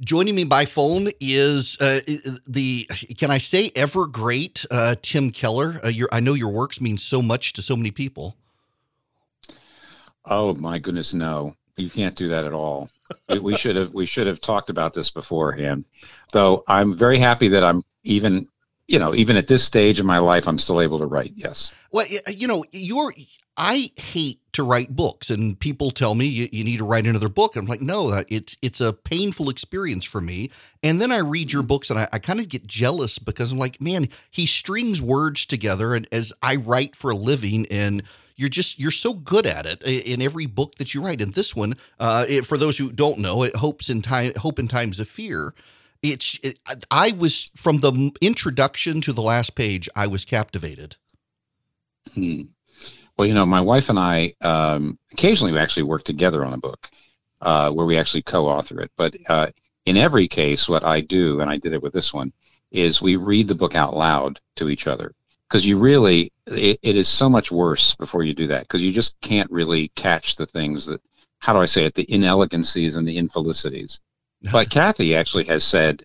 Joining me by phone is uh, the can I say ever great uh, Tim Keller. Uh, your, I know your works mean so much to so many people. Oh my goodness, no! You can't do that at all. we should have we should have talked about this beforehand. Though I'm very happy that I'm even you know even at this stage of my life I'm still able to write. Yes. Well, you know, you're I hate to write books, and people tell me you, you need to write another book. I'm like, no, it's it's a painful experience for me. And then I read your books, and I, I kind of get jealous because I'm like, man, he strings words together, and as I write for a living, and you're just you're so good at it in every book that you write. And this one, uh, it, for those who don't know, it hopes in time, hope in times of fear. It's it, I was from the introduction to the last page, I was captivated. Hmm. Well, you know, my wife and I um, occasionally we actually work together on a book uh, where we actually co-author it. But uh, in every case, what I do, and I did it with this one, is we read the book out loud to each other because you really it, it is so much worse before you do that because you just can't really catch the things that how do I say it the inelegancies and the infelicities. but Kathy actually has said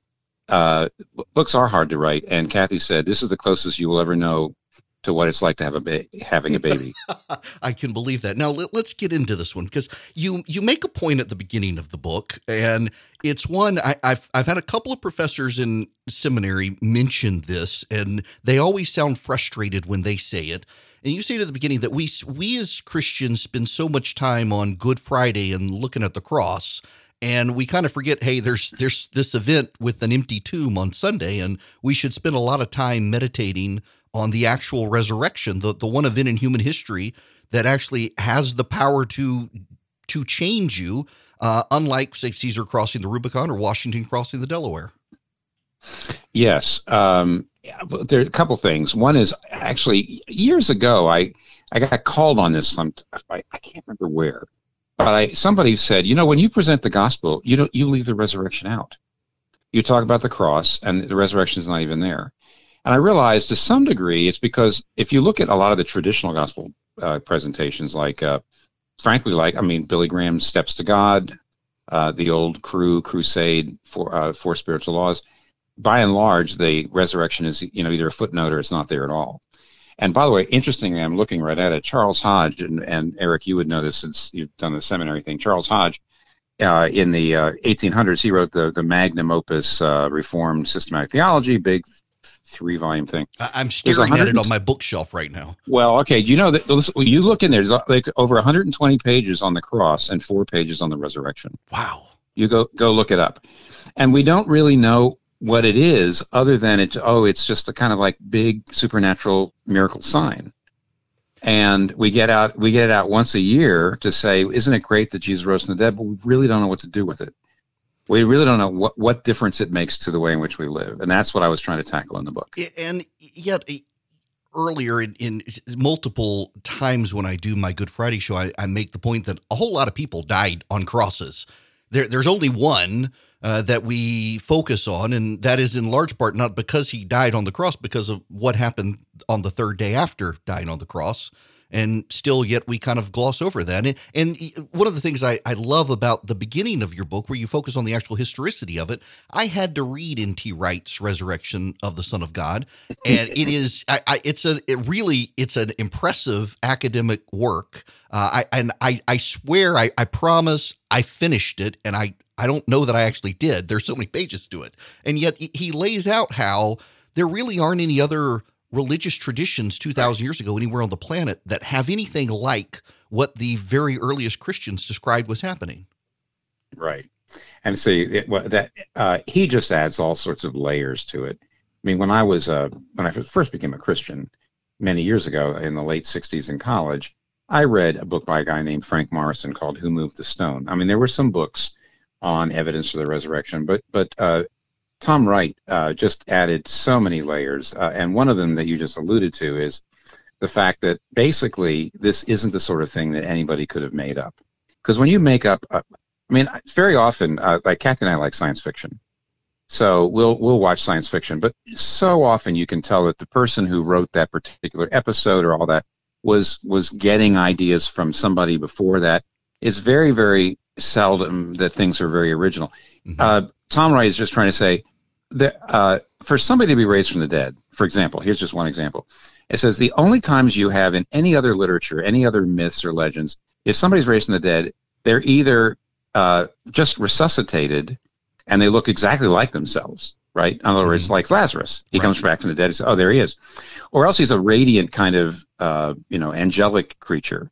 uh, books are hard to write, and Kathy said this is the closest you will ever know to what it's like to have a ba- having a baby. I can believe that. Now let, us get into this one because you you make a point at the beginning of the book, and it's one I, have I've had a couple of professors in seminary mention this, and they always sound frustrated when they say it. And you say at the beginning that we we as Christians spend so much time on Good Friday and looking at the cross and we kind of forget hey there's there's this event with an empty tomb on Sunday and we should spend a lot of time meditating on the actual resurrection, the, the one event in human history that actually has the power to to change you, uh, unlike say Caesar crossing the Rubicon or Washington crossing the Delaware. Yes, um, there are a couple things. One is actually years ago, I I got called on this. Some I, I can't remember where, but I somebody said, you know, when you present the gospel, you don't you leave the resurrection out. You talk about the cross, and the resurrection is not even there. And I realized to some degree it's because if you look at a lot of the traditional gospel uh, presentations, like uh, frankly, like I mean, Billy Graham's Steps to God, uh, the old Cru Crusade for uh, four spiritual laws, by and large, the resurrection is you know either a footnote or it's not there at all. And by the way, interestingly, I'm looking right at it. Charles Hodge and, and Erick, you would know this since you've done the seminary thing. Charles Hodge, uh, in the uh, 1800s, he wrote the the magnum opus uh, Reformed Systematic Theology, big three volume thing. I'm staring at it on my bookshelf right now. Well, okay, you know that you look in there. There's like over 120 pages on the cross and four pages on the resurrection. Wow. You go go look it up, and we don't really know what it is other than it's oh it's just a kind of like big supernatural miracle sign and we get out we get it out once a year to say isn't it great that jesus rose from the dead but we really don't know what to do with it we really don't know what, what difference it makes to the way in which we live. And that's what I was trying to tackle in the book. And yet, earlier in, in multiple times when I do my Good Friday show, I, I, make the point that a whole lot of people died on crosses. There, there's only one uh, that we focus on, and that is in large part not because he died on the cross, because of what happened on the third day after dying on the cross. And still yet we kind of gloss over that. And, and one of the things I, I love about the beginning of your book, where you focus on the actual historicity of it, I had to read N.T. Wright's Resurrection of the Son of God, and it is I, I, it's a it really it's an impressive academic work. Uh, I and I I swear I, I promise I finished it, and I I don't know that I actually did. There's so many pages to it, and yet he lays out how there really aren't any other religious traditions 2,000 years ago anywhere on the planet that have anything like what the very earliest Christians described was happening. Right. And see it, well, that uh, he just adds all sorts of layers to it. I mean, when I was uh, when I first became a Christian many years ago in the late '60s in college, I read a book by a guy named Frank Morison called "Who Moved the Stone." I mean, there were some books on evidence for the resurrection, but but uh, Tom Wright uh, just added so many layers, uh, and one of them that you just alluded to is the fact that basically this isn't the sort of thing that anybody could have made up. Because when you make up, uh, I mean, very often, uh, like Kathy and I like science fiction, so we'll we'll watch science fiction, but so often you can tell that the person who wrote that particular episode or all that was was getting ideas from somebody before that. It's very very seldom that things are very original. Mm-hmm. Uh, Tom Wright is just trying to say the, uh, for somebody to be raised from the dead, for example, here's just one example. It says the only times you have in any other literature, any other myths or legends, if somebody's raised from the dead, they're either uh, just resuscitated and they look exactly like themselves, right? In other words, mm-hmm. like Lazarus, he right. comes back from the dead. He says, "Oh, there he is," or else he's a radiant kind of, uh, you know, angelic creature.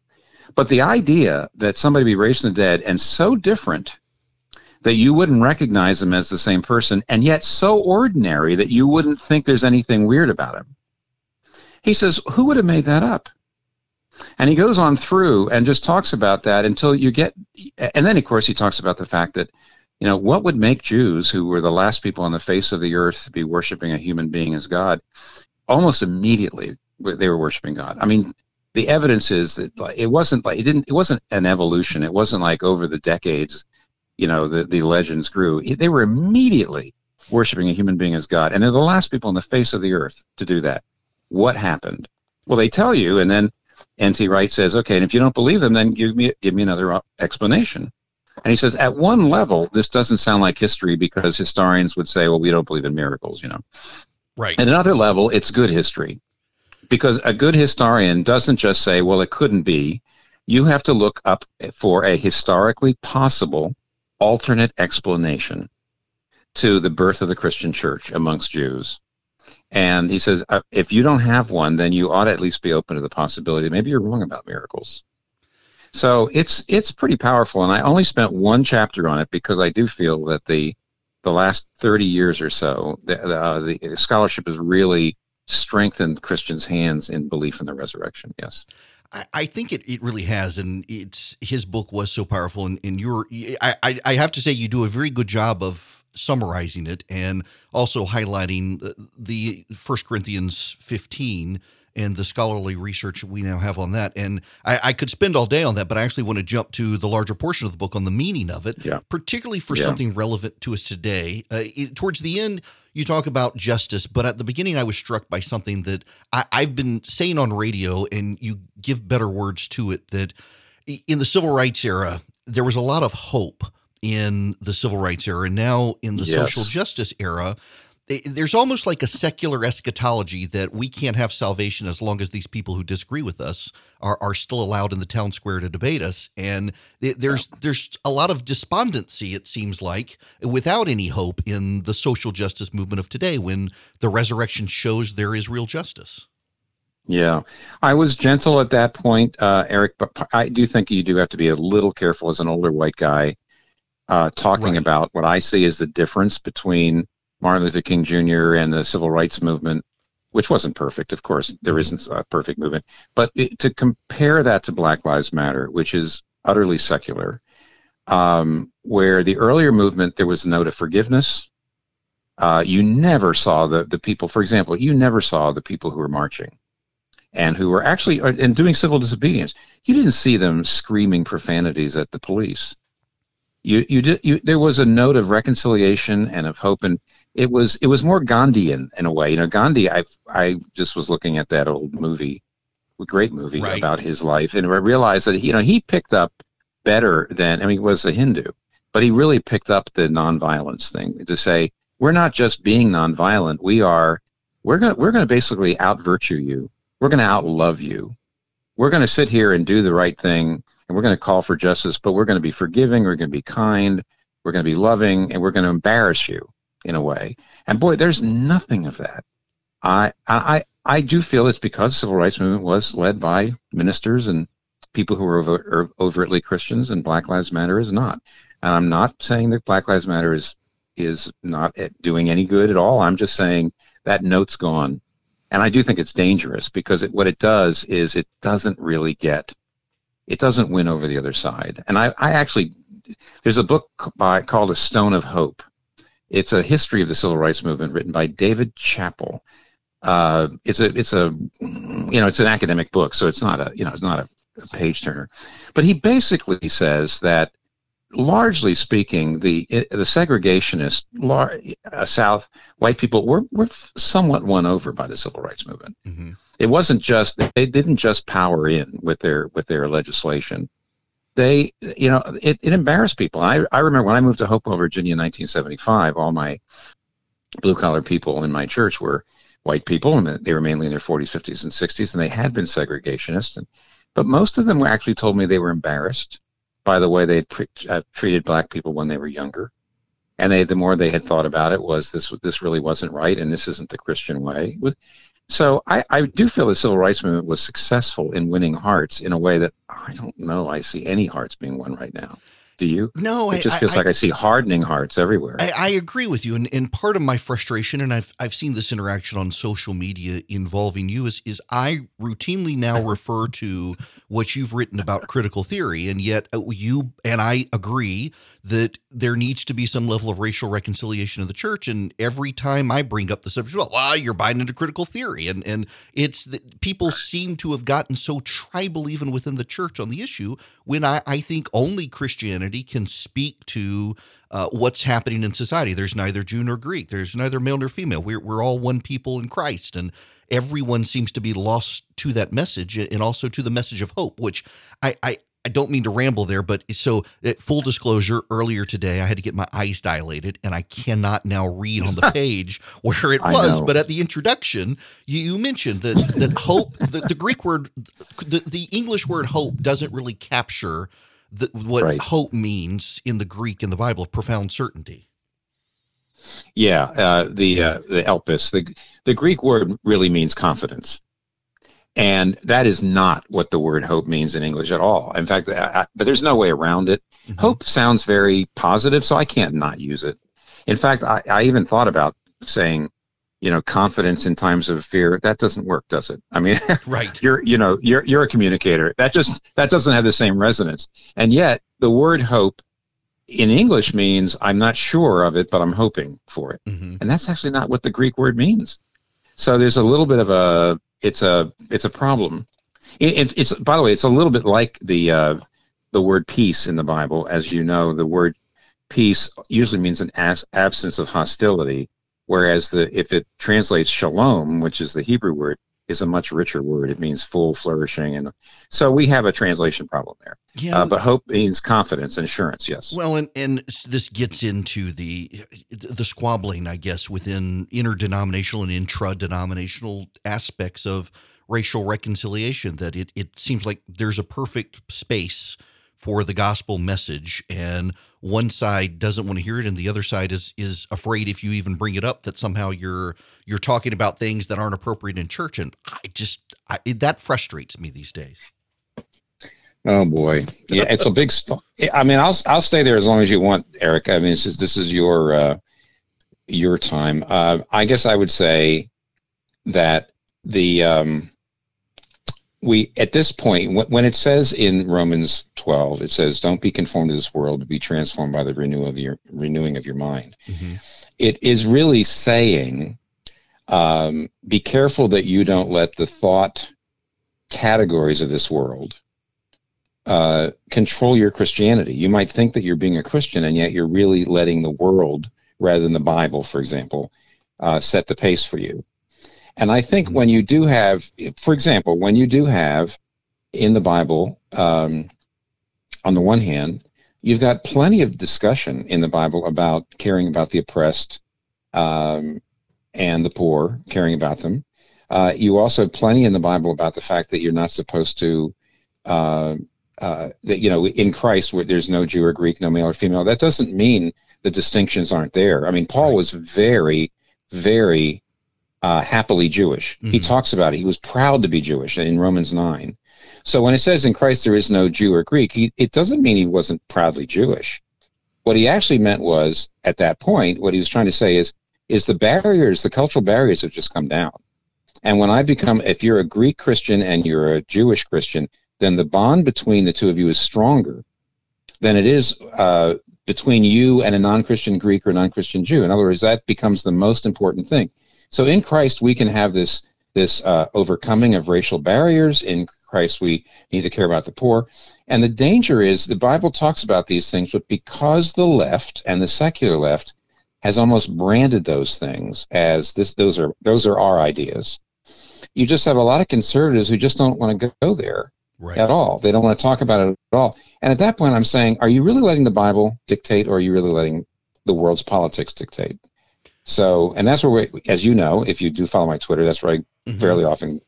But the idea that somebody be raised from the dead and so different that you wouldn't recognize him as the same person, and yet so ordinary that you wouldn't think there's anything weird about him. He says, Who would have made that up? And he goes on through and just talks about that until you get, and then of course he talks about the fact that, you know, what would make Jews, who were the last people on the face of the earth, to be worshiping a human being as God? Almost immediately, they were worshiping God. I mean, the evidence is that it wasn't like it didn't. It wasn't an evolution. It wasn't like over the decades you know the, the legends grew they were immediately worshiping a human being as god and they're the last people on the face of the earth to do that. What happened? Well they tell you and then nt wright says okay and if you don't believe them then give me give me another uh, explanation. And he says at one level this doesn't sound like history because historians would say well we don't believe in miracles you know. Right. At another level it's good history. Because a good historian doesn't just say well it couldn't be. You have to look up for a historically possible alternate explanation to the birth of the Christian church amongst Jews. And he says, uh, if you don't have one, then you ought to at least be open to the possibility maybe you're wrong about miracles. So it's it's pretty powerful, and I only spent one chapter on it because I do feel that the the last 30 years or so, the, uh, the scholarship has really strengthened Christians' hands in belief in the resurrection. Yes. I think it, it really has, and it's his book was so powerful. And, and your, I, I have to say, you do a very good job of summarizing it and also highlighting the First Corinthians fifteen and the scholarly research we now have on that. And I, I, could spend all day on that, but I actually want to jump to the larger portion of the book on the meaning of it, yeah. particularly for yeah. something relevant to us today. Uh, it, towards the end, you talk about justice, but at the beginning, I was struck by something that I, I've been saying on radio, and you give better words to it that in the civil rights era, there was a lot of hope in the civil rights era. And now in the yes. social justice era, there's almost like a secular eschatology that we can't have salvation as long as these people who disagree with us are, are still allowed in the town square to debate us. And there's there's a lot of despondency it seems like without any hope in the social justice movement of today when the resurrection shows there is real justice. Yeah. I was gentle at that point uh, erick but i do think you do have to be a little careful as an older white guy uh, talking right. about what i see as the difference between Martin Luther King Jr. and the civil rights movement, which wasn't perfect, of course, there mm-hmm. isn't a perfect movement, but it, to compare that to Black Lives Matter, which is utterly secular, um, where the earlier movement there was a note of forgiveness. Uh, you never saw the the people. For example, you never saw the people who were marching and who were actually uh, and doing civil disobedience. You didn't see them screaming profanities at the police. You you did you. There was a note of reconciliation and of hope, and it was it was more Gandhian in a way. You know, Gandhi. I I just was looking at that old movie great movie Right. about his life, and I realized that you know he picked up better than I mean, he was a Hindu, but he really picked up the nonviolence thing to say we're not just being nonviolent. We are we're gonna we're gonna basically out virtue you. We're gonna out love you. We're gonna sit here and do the right thing, and we're gonna call for justice. But we're gonna be forgiving. We're gonna be kind. We're gonna be loving, and we're gonna embarrass you in a way. And boy, there's nothing of that. I I I do feel it's because the civil rights movement was led by ministers and people who were over, er, overtly Christians, and Black Lives Matter is not. And I'm not saying that Black Lives Matter is is not doing any good at all. I'm just saying that note's gone, and I do think it's dangerous because it, what it does is it doesn't really get, it doesn't win over the other side. And I, I actually, there's a book by called A Stone of Hope. It's a history of the civil rights movement written by David Chappell. Uh, it's a it's a you know it's an academic book, so it's not a you know it's not a, a page turner, but he basically says that largely speaking, the the segregationist lar- uh, South white people were were somewhat won over by the civil rights movement. Mhm. It wasn't just they didn't just power in with their with their legislation. They you know it, it embarrassed people. I I remember when I moved to Hopewell, Virginia in 1975. All my blue collar people in my church were white people, and they were mainly in their 40s, 50s, and 60s, and they had been segregationists. And, but most of them were actually told me they were embarrassed by the way they pre- uh, treated black people when they were younger. And they, the more they had thought about it, was this this really wasn't right, and this isn't the Christian way. So I, I do feel the civil rights movement was successful in winning hearts in a way that I don't know I see any hearts being won right now. Do you? No, It I, just I- feels I- like I see hardening hearts everywhere. I, I agree with you, and, and part of my frustration, and I've I've seen this interaction on social media involving you, is is I routinely now refer to what you've written about critical theory, and yet uh, you and I agree that there needs to be some level of racial reconciliation in the church. And every time I bring up the subject, well, well you're buying into critical theory, and and it's that people seem to have gotten so tribal even within the church on the issue. When I I think only Christianity can speak to uh, what's happening in society. There's neither Jew nor Greek. There's neither male nor female. We're, we're all one people in Christ. And everyone seems to be lost to that message and also to the message of hope, which I, I, I don't mean to ramble there, but so uh, full disclosure, earlier today I had to get my eyes dilated and I cannot now read on the page where it was. But at the introduction, you, you mentioned that, that hope, the, the Greek word, the, the English word hope doesn't really capture the, what Right. hope means in the Greek in the Bible of profound certainty. Yeah, uh, the uh, the elpis, the the Greek word really means confidence, and that is not what the word hope means in English at all. In fact, I, I- but there's no way around it. Mhm. Hope sounds very positive, so I can't not use it. In fact, I, I even thought about saying, you know, confidence in times of fear. That doesn't work, does it? I mean, Right. you're you know you're you're a communicator. That just that doesn't have the same resonance. And yet, the word hope in English means I'm not sure of it, but I'm hoping for it hmm and that's actually not what the greek word means so there's a little bit of a it's a it's a problem it, it- it's by the way it's a little bit like the uh, the word peace in the bible as you know the word peace usually means an as, absence of hostility whereas the if it translates shalom which is the hebrew word is a much richer word it means full flourishing and so we have a translation problem there Yeah. uh, but hope means confidence and assurance yes well, and and this gets into the the squabbling, I guess, within interdenominational and intra-denominational aspects of racial reconciliation. That it it seems like there's a perfect space for the gospel message, and one side doesn't want to hear it, and the other side is is afraid if you even bring it up that somehow you're you're talking about things that aren't appropriate in church, and I just I, that frustrates me these days. Oh boy, yeah, it's a big. St- I mean, I'll I'll stay there as long as you want, Erick. I mean, this is this is your uh, your time. Uh, I guess I would say that the um, we at this point when, it says in Romans twelve, it says, "Don't be conformed to this world, but be transformed by the renew of your renewing of your mind." It is really saying, um, be careful that you don't let the thought categories of this world uh, control your Christianity. You might think that you're being a Christian, and yet you're really letting the world, rather than the Bible, for example, uh, set the pace for you. And I think when you do have, for example, when you do have in the Bible, um, on the one hand, you've got plenty of discussion in the Bible about caring about the oppressed um, and the poor, caring about them. Uh, you also have plenty in the Bible about the fact that you're not supposed to, uh, uh, that, you know, in Christ, where there's no Jew or Greek, no male or female. That doesn't mean the distinctions aren't there. I mean, Paul was very, very uh, happily Jewish. Mm-hmm. He talks about it. He was proud to be Jewish in Romans 9. So when it says in Christ there is no Jew or Greek, he, it doesn't mean he wasn't proudly Jewish. What he actually meant was, at that point, what he was trying to say is, is the barriers, the cultural barriers have just come down. And when I become, if you're a Greek Christian and you're a Jewish Christian, then the bond between the two of you is stronger than it is uh, between you and a non-Christian Greek or non-Christian Jew. In other words, that becomes the most important thing. So in Christ, we can have this this uh, overcoming of racial barriers. In Christ, we need to care about the poor. And the danger is the Bible talks about these things, but because the left and the secular left has almost branded those things as this, those are those are our ideas. You just have a lot of conservatives who just don't want to go there right. at all. They don't want to talk about it at all. And at that point, I'm saying, are you really letting the Bible dictate, or are you really letting the world's politics dictate? So, and that's where, we, as you know, if you do follow my Twitter, that's where I mm-hmm. fairly often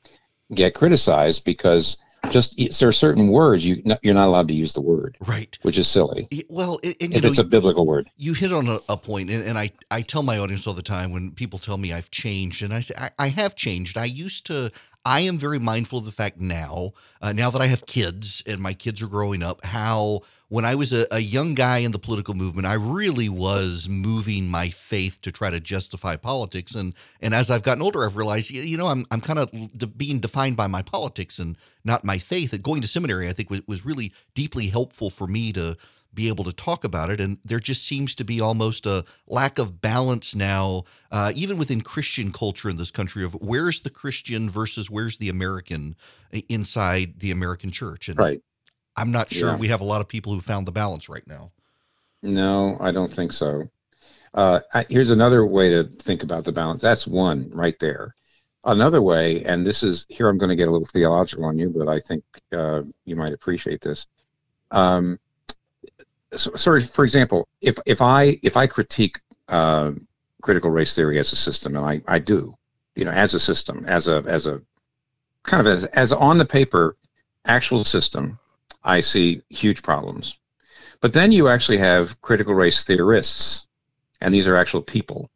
get criticized because just there are certain words you you're not allowed to use the word right. which is silly. Well and, if know, it's a biblical word. you hit on a, a point, and, and, i i tell my audience all the time when people tell me i've changed and i say i, I have changed. I used to I am very mindful of the fact now, uh, now that I have kids and my kids are growing up, how when I was a, a, young guy in the political movement, I really was moving my faith to try to justify politics. And and as I've gotten older, I've realized, you know, I'm I'm kind of de- being defined by my politics and not my faith. That going to seminary, I think, was, was really deeply helpful for me to be able to talk about it. And there just seems to be almost a lack of balance now, uh, even within Christian culture in this country, of where's the Christian versus where's the American inside the American church. And right. I'm not sure yeah. we have a lot of people who found the balance right now. No, I don't think so. Uh, I, here's another way to think about the balance. That's one right there. Another way, and this is here, I'm going to get a little theological on you, but I think uh, you might appreciate this. Um, so, sorry, for example, if if I if I critique uh, critical race theory as a system, and I, I do, you know, as a system, as a as a kind of as as on the paper actual system, I see huge problems. But then you actually have critical race theorists, and these are actual people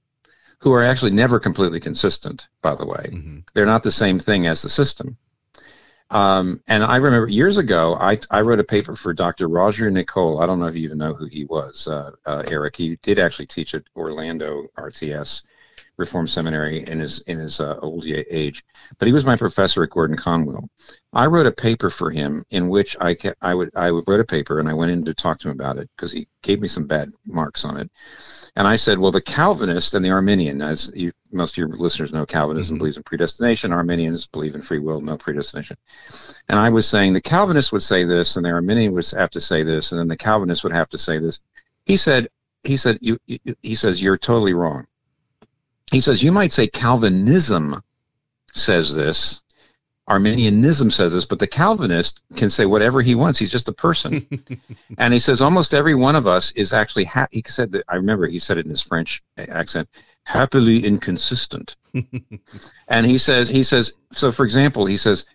who are actually never completely consistent. By the way, mm-hmm. they're not the same thing as the system. Um, and I remember years ago, I, I wrote a paper for Dr. Roger Nicole. I don't know if you even know who he was, uh, uh, Erick. He did actually teach at Orlando RTS Reform Seminary in his in his uh, old age, but he was my professor at Gordon Conwell. I wrote a paper for him in which I kept, I would I would wrote a paper and I went in to talk to him about it because he gave me some bad marks on it, and I said, well, the Calvinist and the Arminian, as you, most of your listeners know, Calvinism mm-hmm. believes in predestination, Arminians believe in free will, no predestination, and I was saying the Calvinist would say this and the Arminian would have to say this, and then the Calvinist would have to say this. He said he said you, you he says you're totally wrong he says you might say Calvinism says this, Arminianism says this, but the Calvinist can say whatever he wants. He's just a person. and he says almost every one of us is actually, ha- he said that, I remember he said it in his French accent, happily inconsistent. and he says, he says, so for example, he says,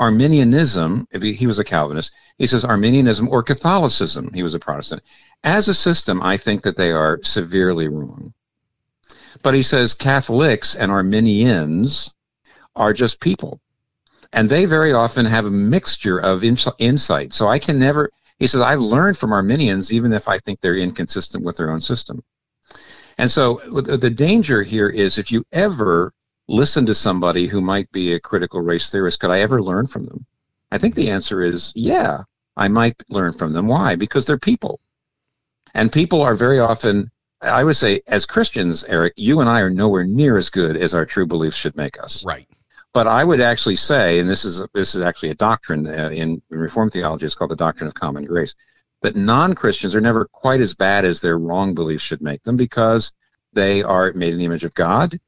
Arminianism, he, was a Calvinist, he says Arminianism or Catholicism, he was a Protestant. As a system, I think that they are severely wrong. But he says Catholics and Arminians are just people. And they very often have a mixture of insight. So I can never, he says, I've learned from Arminians, even if I think they're inconsistent with their own system. And so the danger here is if you ever listen to somebody who might be a critical race theorist, could I ever learn from them? I think the answer is yeah, I might learn from them. Why? Because they're people. And people are very often I would say, as Christians, Erick, you and I are nowhere near as good as our true beliefs should make us. Right. But I would actually say, and this is this is actually a doctrine uh, in, in Reformed theology, it's called the doctrine of common grace, that non Christians are never quite as bad as their wrong beliefs should make them because they are made in the image of God,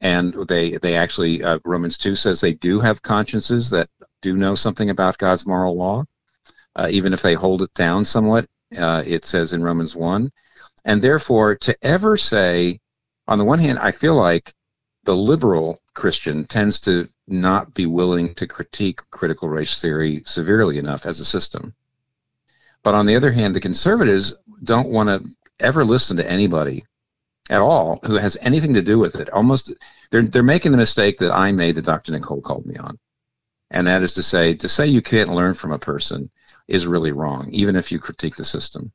and they they actually uh, Romans two says they do have consciences that do know something about God's moral law, uh, even if they hold it down somewhat. Uh, it says in Romans one, and therefore to ever say, on the one hand, I feel like the liberal Christian tends to not be willing to critique critical race theory severely enough as a system. But on the other hand, the conservatives don't want to ever listen to anybody at all who has anything to do with it. Almost, they're they're making the mistake that I made that Dr. Nicole called me on, and that is to say, to say you can't learn from a person is really wrong, even if you critique the system.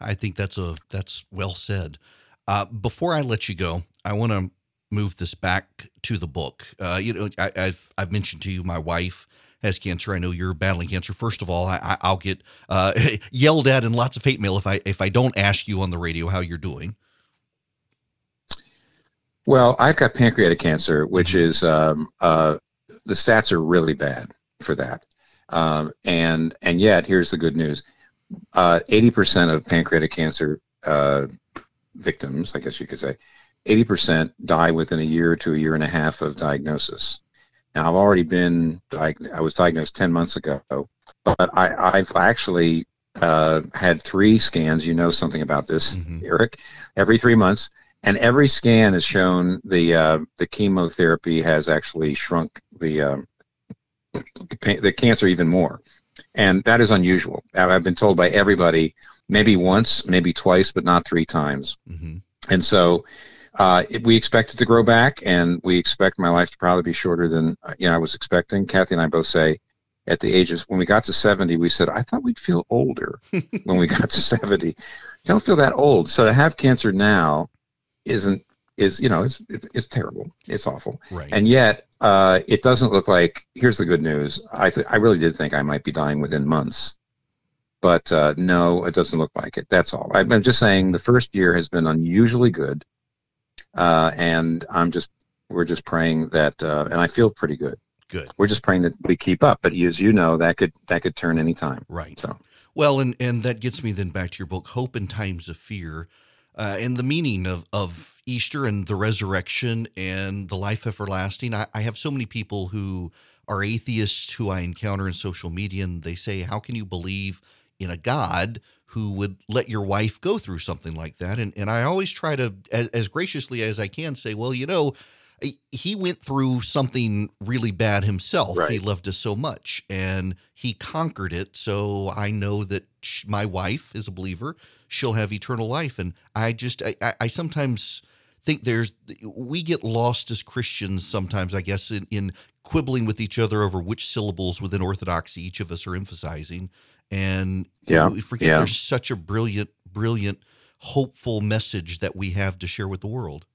I think that's a that's well said. Uh, before I let you go, I want to move this back to the book. Uh, you know, I, have I've mentioned to you my wife has cancer. I know you're battling cancer. First of all, I, will get uh, yelled at and lots of hate mail if I if I don't ask you on the radio how you're doing. Well, I've got pancreatic cancer, which mm-hmm. is um, uh, the stats are really bad for that, um, and and yet here's the good news: uh, eighty percent of pancreatic cancer uh, victims, I guess you could say, eighty percent die within a year to a year and a half of diagnosis. Now, I've already been I was diagnosed ten months ago, but I, I've actually uh, had three scans. You know something about this, mm-hmm. Erick? Every three months and every scan has shown the uh, the chemotherapy has actually shrunk the uh, the cancer even more, and that is unusual. I've been told by everybody maybe once, maybe twice, but not three times. Mm-hmm. And so uh, we expect it to grow back, and we expect my life to probably be shorter than uh, you know I was expecting. Kathy and I both say at the ages when we got to 70 we said i thought we'd feel older when we got to 70 don't feel that old. So to have cancer now isn't is you know it's it's terrible. It's awful. Right. And yet uh, it doesn't look like here's the good news. I th- i really did think i might be dying within months. But uh, no it doesn't look like it. That's all. I'm just saying the first year has been unusually good uh, and i'm just we're just praying that uh, and i feel pretty good. Good. We're just praying that we keep up but as you know that could that could turn anytime right. So. Well and and that gets me then back to your book hope in times of fear uh, and the meaning of, of Easter and the resurrection and the life everlasting. I, I have so many people who are atheists who I encounter in social media, and they say, How can you believe in a God who would let your wife go through something like that? And, and I always try to, as, as graciously as I can, say, Well, you know, he went through something really bad himself. Right. He loved us so much and he conquered it. So I know that my wife is a believer. She'll have eternal life. And I just, I, I sometimes think there's, we get lost as Christians sometimes, I guess, in, in quibbling with each other over which syllables within Orthodoxy each of us are emphasizing. And yeah. we forget yeah. there's such a brilliant, brilliant, hopeful message that we have to share with the world.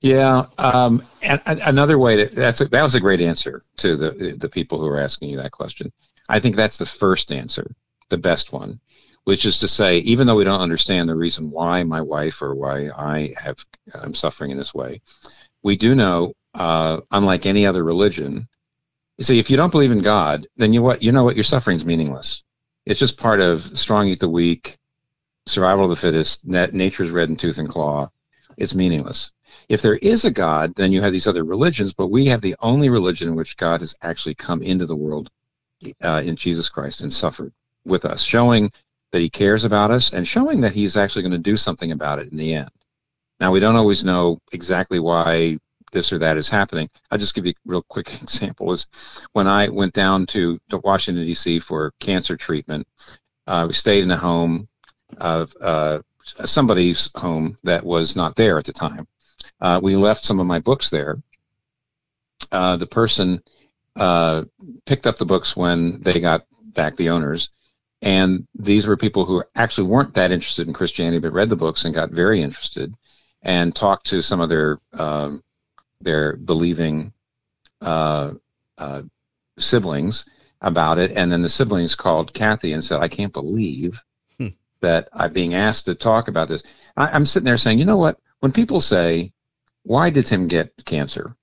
Yeah, um, and, and another way to that's a, that was a great answer to the the people who are asking you that question. I think that's the first answer, the best one, which is to say, even though we don't understand the reason why my wife or why I have I'm suffering in this way, we do know, uh, unlike any other religion, you see, if you don't believe in God, then you what you know what your suffering's meaningless. It's just part of strong eat the weak, survival of the fittest, nature's red in tooth and claw. It's meaningless if there is a God, then you have these other religions, but we have the only religion in which God has actually come into the world uh, in Jesus Christ and suffered with us, showing that he cares about us and showing that he's actually going to do something about it in the end. Now, we don't always know exactly why this or that is happening. I'll just give you a real quick example. Is when I went down to, to Washington, D.C. for cancer treatment, uh, we stayed in the home of uh, somebody's home that was not there at the time. Uh, we left some of my books there. Uh, the person uh, picked up the books when they got back, the owners, and these were people who actually weren't that interested in Christianity, but read the books and got very interested, and talked to some of their um, their believing uh, uh, siblings about it, and then the siblings called Kathy and said, "I can't believe." Hmm. That I'm being asked to talk about this. I, I'm sitting there saying, you know what? When people say why did Tim get cancer?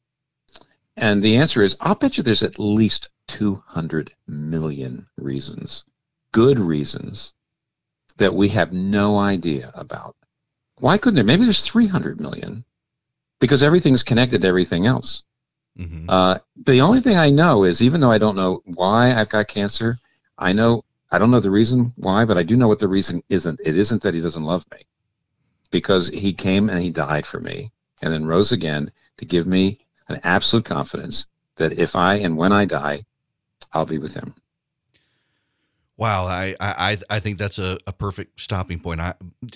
And the answer is I'll bet you there's at least 200 million reasons, good reasons, that we have no idea about. Why couldn't there? Maybe there's 300 million. Because everything's connected to everything else. Mm-hmm. Uh, the only thing I know is, even though I don't know why I've got cancer, I know I don't know the reason why, but I do know what the reason isn't. It isn't that he doesn't love me, because he came and he died for me, and then rose again to give me an absolute confidence that if I and when I die, I'll be with him. Wow, I I I think that's a, a perfect stopping point. I,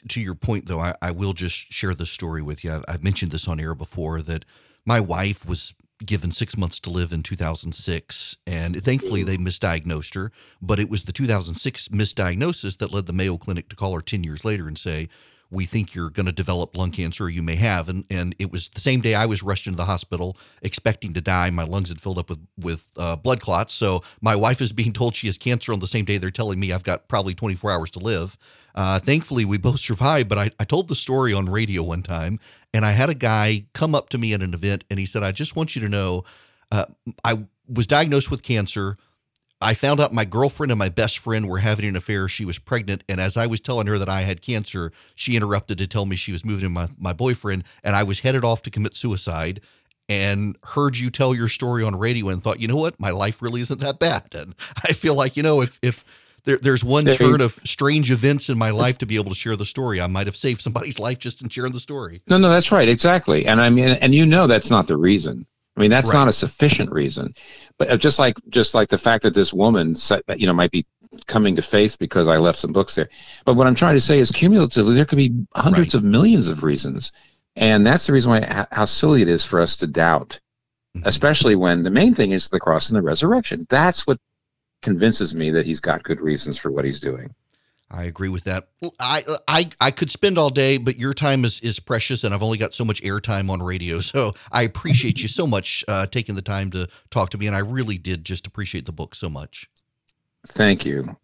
to your point though, I, I will just share this story with you. I've, I've mentioned this on air before that my wife was given six months to live in 2006, and thankfully they mm. misdiagnosed her. But it was the 2006 misdiagnosis that led the Mayo Clinic to call her 10 years later and say, we think you're going to develop lung cancer or you may have. And and it was the same day I was rushed into the hospital expecting to die. My lungs had filled up with with uh, blood clots. So my wife is being told she has cancer on the same day they're telling me I've got probably 24 hours to live. Uh, thankfully we both survived but I, I told the story on radio one time and I had a guy come up to me at an event and he said I just want you to know uh, I was diagnosed with cancer I found out my girlfriend and my best friend were having an affair. She was pregnant. And as I was telling her that I had cancer, she interrupted to tell me she was moving in my, my boyfriend. And I was headed off to commit suicide and heard you tell your story on radio and thought, you know what? My life really isn't that bad. And I feel like, you know, if, if, there, there's one turn of strange events in my life to be able to share the story. I might have saved somebody's life just in sharing the story. No, no, that's right, exactly. And I mean, and you know, that's not the reason. I mean, that's right. not a sufficient reason. But uh, just like just like the fact that this woman, you know, might be coming to faith because I left some books there. But what I'm trying to say is, cumulatively, there could be hundreds right. of millions of reasons, and that's the reason why how silly it is for us to doubt, mm-hmm. especially when the main thing is the cross and the resurrection. That's what convinces me that he's got good reasons for what he's doing. I agree with that. I I I could spend all day, but your time is is precious, and I've only got so much airtime on radio. So I appreciate you so much uh, taking the time to talk to me, and I really did just appreciate the book so much. Thank you.